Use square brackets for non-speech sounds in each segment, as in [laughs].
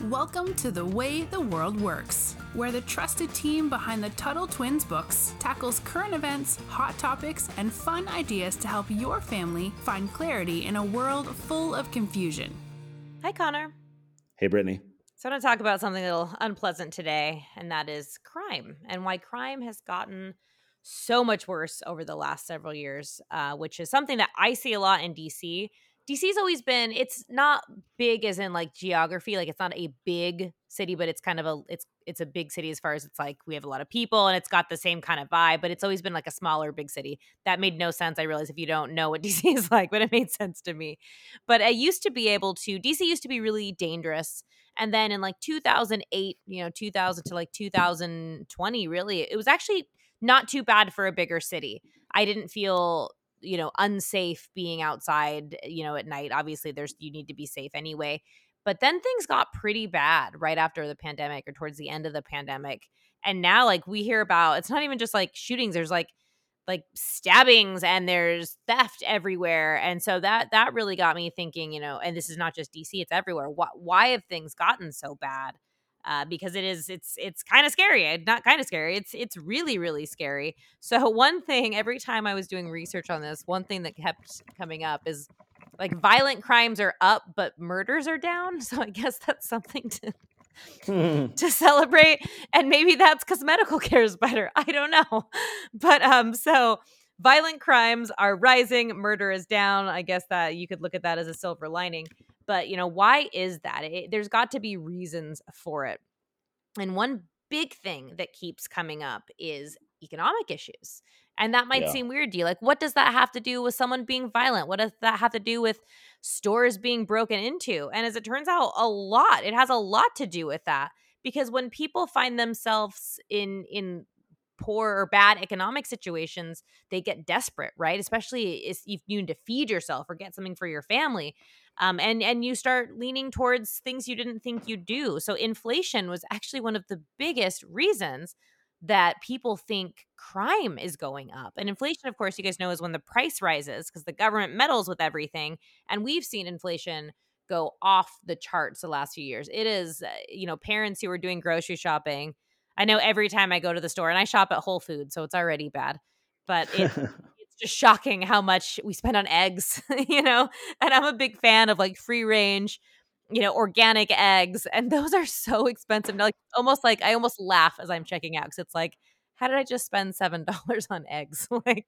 Welcome to The Way the World Works, where the trusted team behind the Tuttle Twins books tackles current events, hot topics, and fun ideas to help your family find clarity in a world full of confusion. Hi, Connor. Hey, Brittany. So, I want to talk about something a little unpleasant today, and that is crime and why crime has gotten so much worse over the last several years, uh, which is something that I see a lot in DC DC's always been it's not big as in like geography, like it's not a big city, but it's kind of a it's it's a big city as far as it's like we have a lot of people and it's got the same kind of vibe, but it's always been like a smaller big city. That made no sense. I realize if you don't know what [laughs] DC is like, but it made sense to me. But I used to be able to DC used to be really dangerous. And then in like 2008, you know, 2000 to like 2020, really, it was actually not too bad for a bigger city. I didn't feel you know unsafe being outside eh, you know at night obviously there's you need to be safe anyway but then things got pretty bad right after the pandemic or towards the end of the pandemic and now like we hear about it's not even just like shootings there's like like stabbings and there's theft everywhere and so that that really got me thinking you know and this is not just dc it's everywhere why, why have things gotten so bad uh, because it is it's it's kind of scary. Not kind of scary. It's it's really really scary. So one thing every time I was doing research on this, one thing that kept coming up is like violent crimes are up, but murders are down. [laughs] So I guess that's something to [laughs] to celebrate and maybe that's because medical [laughs] care is better i don't know but um so violent crimes are rising murder is down i guess that you could look at that as a silver lining but, you know, why is that? It, there's got to be reasons for it. And one big thing that keeps coming up is economic issues. And that might yeah. seem weird to you. Like, what does that have to do with someone being violent? What does that have to do with stores being broken into? And as it turns out, a lot. It has a lot to do with that. Because when people find themselves in in poor or bad economic situations, they get desperate, right? Especially if you need to feed yourself or get something for your family um, and and you start leaning towards things you didn't think you'd do. So inflation was actually one of the biggest reasons that people think crime is going up. And inflation, of course, you guys know is when the price rises because the government meddles with everything. And we've seen inflation go off the charts the last few years. It is, uh, you know, parents who are doing grocery shopping. I know every time I go to the store and I shop at Whole Foods, so it's already bad. But it, [laughs] just shocking how much we spend on eggs, [laughs] you know? And I'm a big fan of like free range, you know, organic eggs. And those are so expensive. Like almost like I almost laugh as I'm checking out because it's like, how did I just spend seven [laughs] dollars on eggs? [laughs] like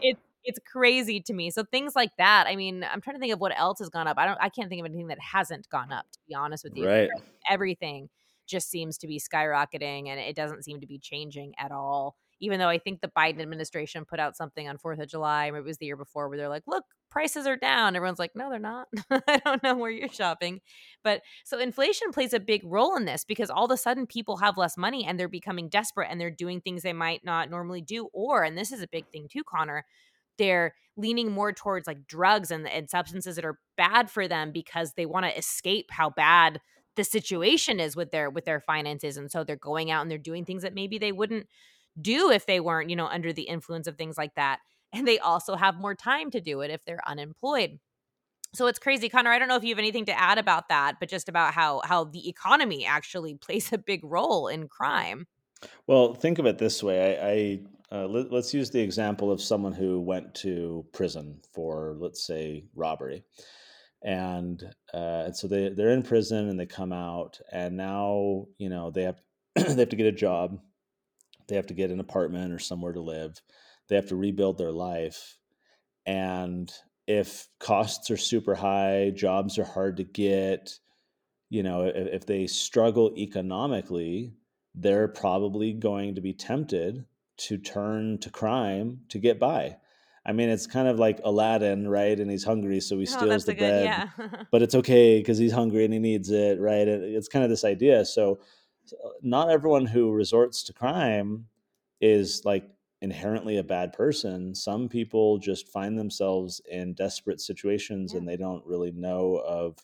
it it's crazy to me. So things like that. I mean, I'm trying to think of what else has gone up. I don't I can't think of anything that hasn't gone up, to be honest with you. Right. Everything just seems to be skyrocketing and it doesn't seem to be changing at all even though I think the Biden administration put out something on 4th of July, maybe it was the year before, where they're like, look, prices are down. Everyone's like, no, they're not. [laughs] I don't know where you're shopping. But so inflation plays a big role in this because all of a sudden people have less money and they're becoming desperate and they're doing things they might not normally do. Or, and this is a big thing too, Connor, they're leaning more towards like drugs and, and substances that are bad for them because they want to escape how bad the situation is with their with their finances and so they're going out and they're doing things that maybe they wouldn't do if they weren't, you know, under the influence of things like that. And they also have more time to do it if they're unemployed. So it's crazy, Connor. I don't know if you have anything to add about that, but just about how how the economy actually [laughs] plays a big role in crime. Well, think of it this way. I, I uh, let, us use the example of someone who went to prison for, let's say, robbery, and uh, and so they they're in prison and they come out, and now you know they have [clears throat] they have to get a job they have to get an apartment or somewhere to live. They have to rebuild their life. And if costs are super high, jobs are hard to get, you know, if, if they struggle economically, they're probably going to be tempted to turn to crime to get by. I mean, it's kind of like Aladdin, right? And he's hungry, so he oh, steals the bread. Yeah. [laughs] but it's okay because he's hungry and he needs it, right? It's kind of this idea. So not everyone who resorts to crime is like inherently a bad person. Some people just find themselves in desperate situations yeah. and they don't really know of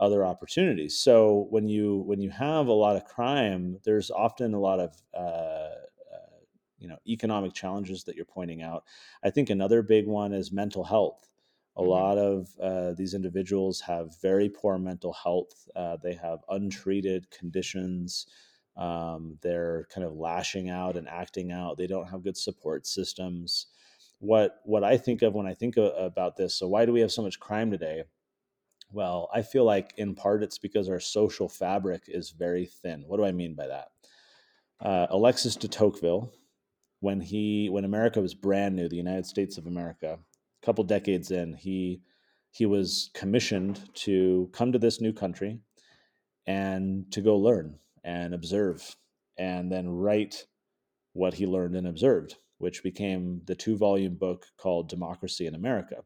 other opportunities. So when you when you have a lot of crime, there's often a lot of uh, uh, you know economic challenges that you're pointing out. I think another big one is mental health. A mm-hmm. lot of uh, these individuals have very poor mental health. Uh, they have untreated conditions. Um, they're kind of lashing out and acting out. They don't have good support systems. What what I think of when I think of, about this. So why do we have so much crime today? Well, I feel like in part it's because our social fabric is very thin. What do I mean by that? Uh, Alexis de Tocqueville, when he when America was brand new, the United States of America, couple decades in, he he was commissioned to come to this new country and to go learn and observe and then write what he learned and observed, which became the two volume book called Democracy in America.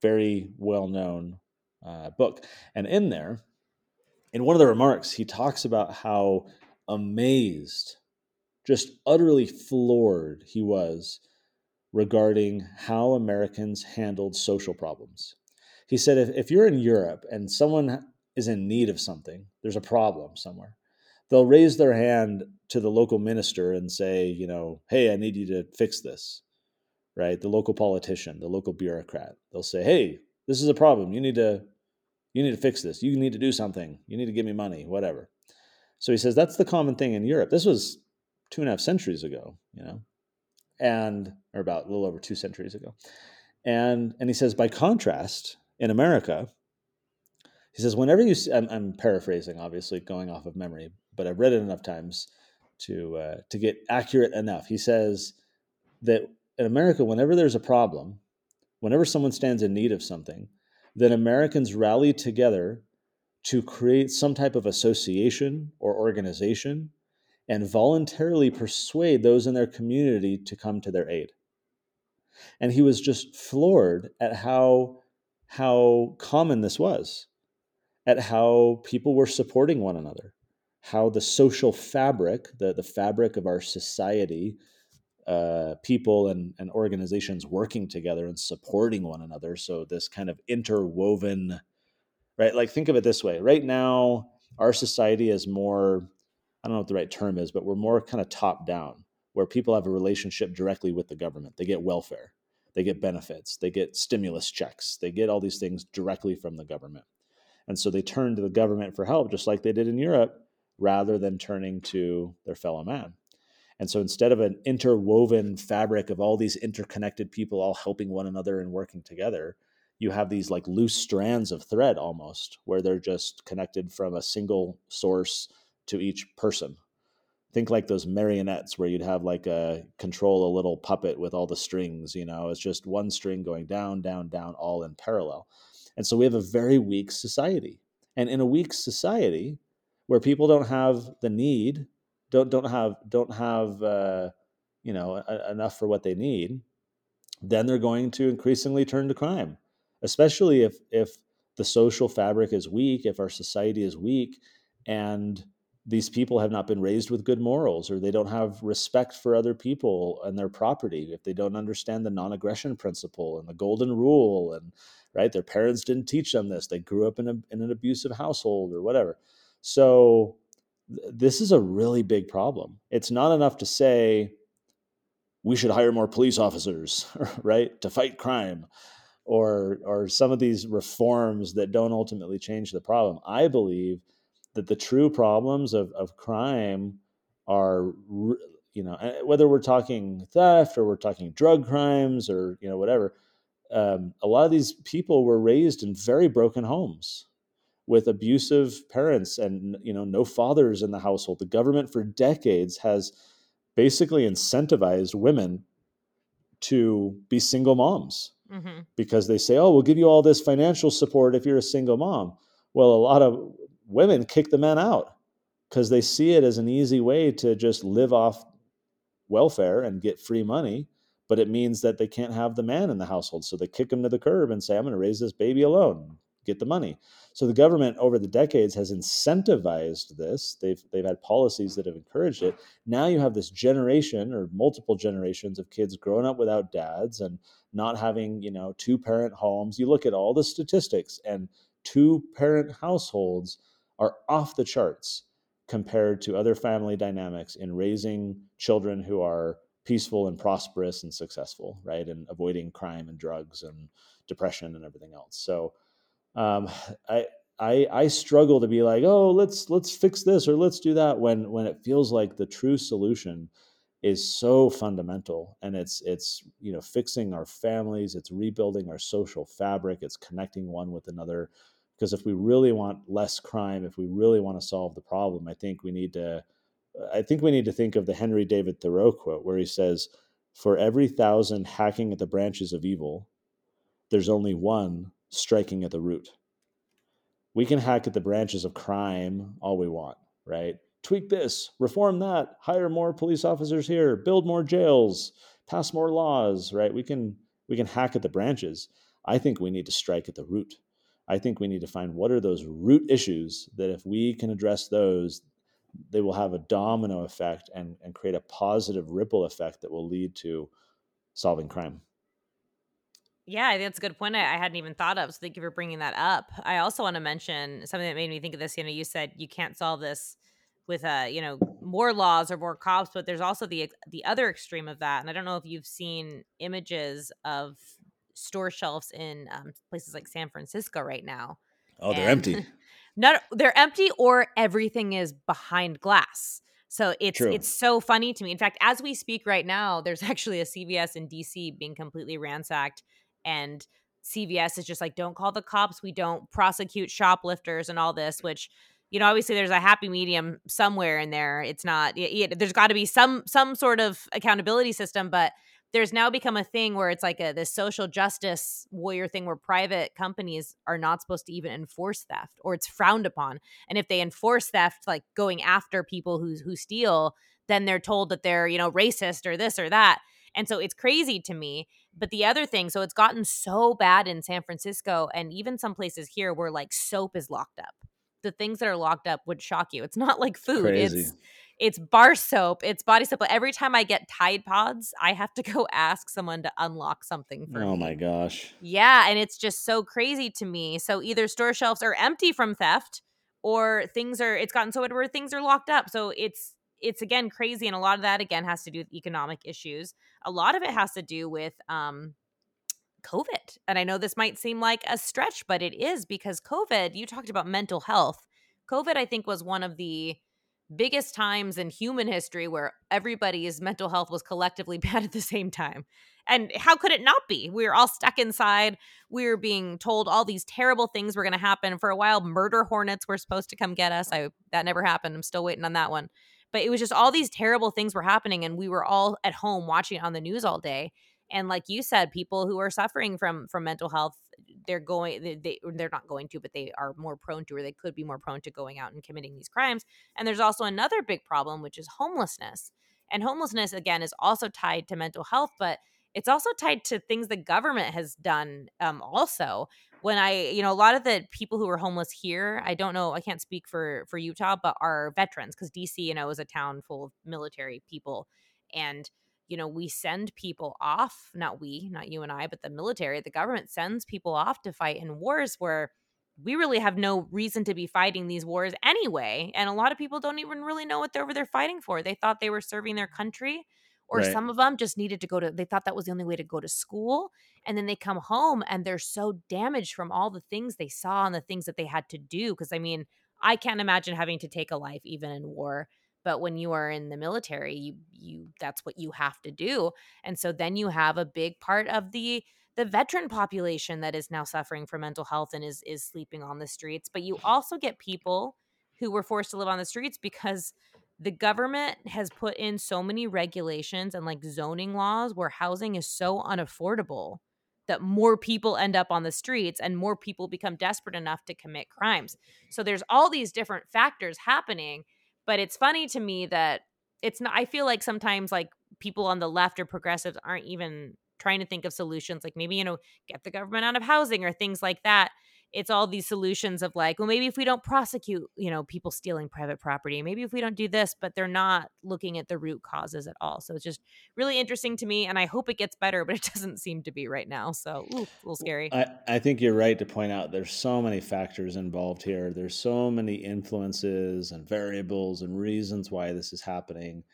Very well known uh, book. And in there, in one of the remarks, he talks about how amazed, just utterly floored he was regarding how Americans handled social problems. He said, if, if you're in Europe and someone is in need of something, there's a problem somewhere, they'll raise their hand to the local minister and say, you know, hey, I need you to fix this, right? The local politician, the local bureaucrat. They'll say, hey, this is a problem. You need to you need to fix this. You need to do something. You need to give me money, whatever. So he says that's the common thing in Europe. This was two and a half centuries ago, you know, and or about a little over two centuries ago. And and he says by contrast, in America, he says whenever you see, I'm, I'm paraphrasing, obviously going off of memory, but I've read it enough times to uh, to get accurate enough. He says that in America, whenever there's a problem, whenever someone stands in need of something, then Americans rally together to create some type of association or organization and voluntarily persuade those in their community to come to their aid. And he was just floored at how, how common this was, at how people were supporting one another, how the social fabric, the, the fabric of our society, uh, people and, and organizations working together and supporting one another. So this kind of interwoven, right? Like think of it this way: right now, our society is more, I don't know what the right term is, but we're more kind of top down, where people have a relationship directly with the government. They get welfare, they get benefits, they get stimulus checks, they get all these things directly from the government. And so they turn to the government for help, just like they did in Europe, rather than turning to their fellow man. And so instead of an interwoven fabric of all these interconnected people all helping one another and working together, you have these like loose strands of thread almost where they're just connected from a single source to each person. Think like those marionettes where you'd have like a control a little puppet with all the strings, you know, it's just one string going down, down, down, all in parallel. And so we have a very weak society. And in a weak society where people don't have the need don't don't have don't have uh, you know a, enough for what they need, then they're going to increasingly turn to crime, especially if if the social fabric is weak, if our society is weak, and these people have not been raised with good morals or they don't have respect for other people and their property if they don't understand the non-aggression principle and the golden rule and right their parents didn't teach them this they grew up in, a, in an abusive household or whatever so this is a really big problem. It's not enough to say we should hire more police officers, [laughs] right, to fight crime, or or some of these reforms that don't ultimately change the problem. I believe that the true problems of of crime are you know eh, whether we're talking theft or we're talking drug crimes or you know whatever um, a lot of these people were raised in very broken homes with abusive parents and you know no fathers in the household the government for decades has basically incentivized women to be single moms mm-hmm. because they say oh we'll give you all this financial support if you're a single mom well a lot of women kick the men out because they see it as an easy way to just live off welfare and get free money but it means that they can't have the man in the household so they kick him to the curb and say i'm going to raise this baby alone get the money. So the government over the decades has incentivized this. They've they've had policies that have encouraged it. Now you have this generation or multiple generations of kids growing up without dads and not having, you know, two parent homes. You look at all the statistics and two parent households are off the charts compared to other family dynamics in raising children who are peaceful and prosperous and successful, right? And avoiding crime and drugs and depression and everything else. So um, I, I I struggle to be like, oh, let's let's fix this or let's do that when when it feels like the true solution is so fundamental and it's it's you know fixing our families it's rebuilding our social fabric it's connecting one with another because if we really want less crime if we really want to solve the problem i think we need to i think we need to think of the henry david thoreau quote where he says for every thousand hacking at the branches of evil there's only one striking at the root we can hack at the branches of crime all we want right tweak this, reform that, hire more police officers here, build more jails, pass more laws, right? We can we can hack at the branches. I think we need to strike at the root. I think we need to find what are those root issues that if we can address those, they will have a domino effect and, and create a positive ripple effect that will lead to solving crime. Yeah, I think that's a good point. I, I hadn't even thought of. So thank you for bringing that up. I also want to mention something that made me think of this. You know, you said you can't solve this with uh you know more laws or more cops but there's also the the other extreme of that and i don't know if you've seen images of store shelves in um, places like san francisco right now oh they're and empty. [laughs] not they're empty or everything is behind glass. So it's True. it's so funny to me. In fact as we speak right now there's [laughs] actually a cvs in dc being completely ransacked and cvs is just like don't call the cops. We don't prosecute shoplifters and all this which you know obviously there's a happy medium somewhere in there. It's not it, it, there's got to be some some sort of accountability system but there's now become a thing where it's like a this social justice warrior thing where private companies are not supposed to even enforce theft or it's frowned upon and if they enforce theft like going after people who who steal then they're told that they're you know racist or this or that and so it's crazy to me but the other thing so it's gotten so bad in San Francisco and even some places here where like soap is locked up the things that are locked up would shock you. It's not like food. Crazy. It's it's bar soap, it's body soap. But every time I get Tide Pods, I have to [laughs] go ask someone to unlock something for oh me. my gosh. Yeah, and it's just so crazy to me. So either store shelves are empty from theft or things are it's gotten so bad where things are locked up. So it's it's again crazy and a lot of that again has to do with economic issues. A lot of it has to do with um COVID. And I know this might seem like a stretch, but it is because COVID, you talked about mental health. COVID, I think, was one of the biggest times in human history where everybody's mental health was collectively [laughs] bad at the same time. And how could it not be? We were all stuck inside. We were being told all these terrible things were going to happen. For a while, murder hornets were supposed to come get us. I that never happened. I'm still waiting on that one. But it was just all these terrible things were happening and we were all at home watching on the news all day and like you said people who are suffering from from mental health they're going they, they they're not going to but they are more prone to or they could be more prone to going out and committing these crimes. And there's also another big problem which is homelessness. And homelessness again is also tied to mental health but it's also tied to things the government has done um, also. When i you know a lot of the people who are homeless here i don't know i can't speak for for utah but are veterans because dc you know is a town full of military people. And you know, we send people off, not we, not you and I, but the military, the government sends people off to fight in wars where we really have no reason to be fighting these wars anyway. And a lot of people don't even really know what they're over there fighting for. They thought they were serving their country, or right. some of them just needed to go to, they thought that was the only way to go to school. And then they come home and they're so damaged from all the things they saw and the things that they had to do. Cause I mean, I can't imagine having to take a life even in war but when you are in the military you you that's what you have to do and so then you have a big part of the the veteran population that is now suffering from mental health and is is sleeping on the streets but you [laughs] also get people who were forced to live on the streets because the government has put in so many regulations and like zoning laws where housing is so unaffordable that more people end up on the streets and more people become desperate enough to commit crimes. So there's all these different factors happening but it's funny to me that it's not I feel like sometimes like people on the left or progressives aren't even trying to think of solutions like maybe you know get the government out of housing or things like that it's all these solutions of like well maybe if we don't prosecute you know people stealing private property maybe if we don't do this but they're not looking at the root causes at all. So it's just really interesting to me and i hope it gets better [laughs] but it doesn't seem to be right now so ooh, a little scary. I, I think you're right to point out there's so many factors involved here. There's so many influences and variables and reasons why this is happening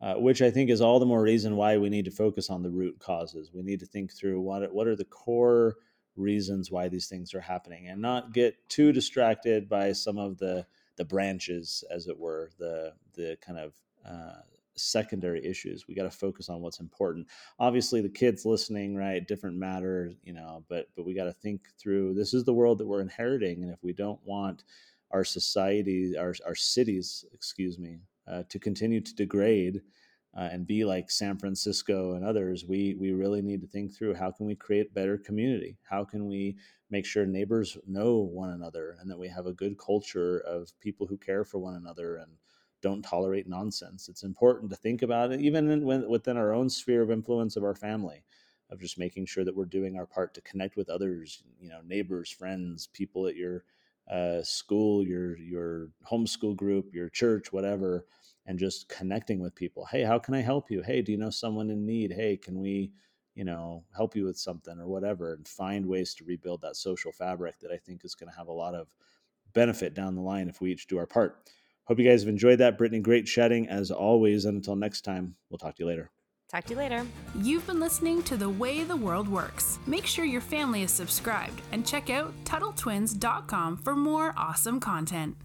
uh, which I think is all the more reason why we need to focus on the root causes. We need to think through what what are the core reasons why these things are happening and not get too distracted by some of the the branches as it were the the kind of uh, secondary issues. We got to focus on what's important. Obviously the kids listening right different matter you know but but we got to think through this is the world that we're inheriting and if we don't want our society our, our cities excuse me uh, to continue to degrade uh, and be like San Francisco and others, we we really need to think through how can we create better community? How can we make sure neighbors know one another and that we have a good culture of people who care for one another and don't tolerate nonsense. It's important to think about it, even in, within our own sphere of influence of our family, of just making sure that we're doing our part to connect with others, you know, neighbors, friends, people at your uh, school, your your homeschool group, your church, whatever, and just connecting with people. Hey, how can I help you? Hey, do you know someone in need? Hey, can we, you know, help you with something or whatever? And find ways to rebuild that social fabric that I think is going to have a lot of benefit down the line if we each do our part. Hope you guys have enjoyed that. Brittany, great chatting as always. And until next time, we'll talk to you later. Talk to you later. You've been listening to The Way the World Works. Make sure your family is subscribed and check out TuttleTwins.com for more awesome content.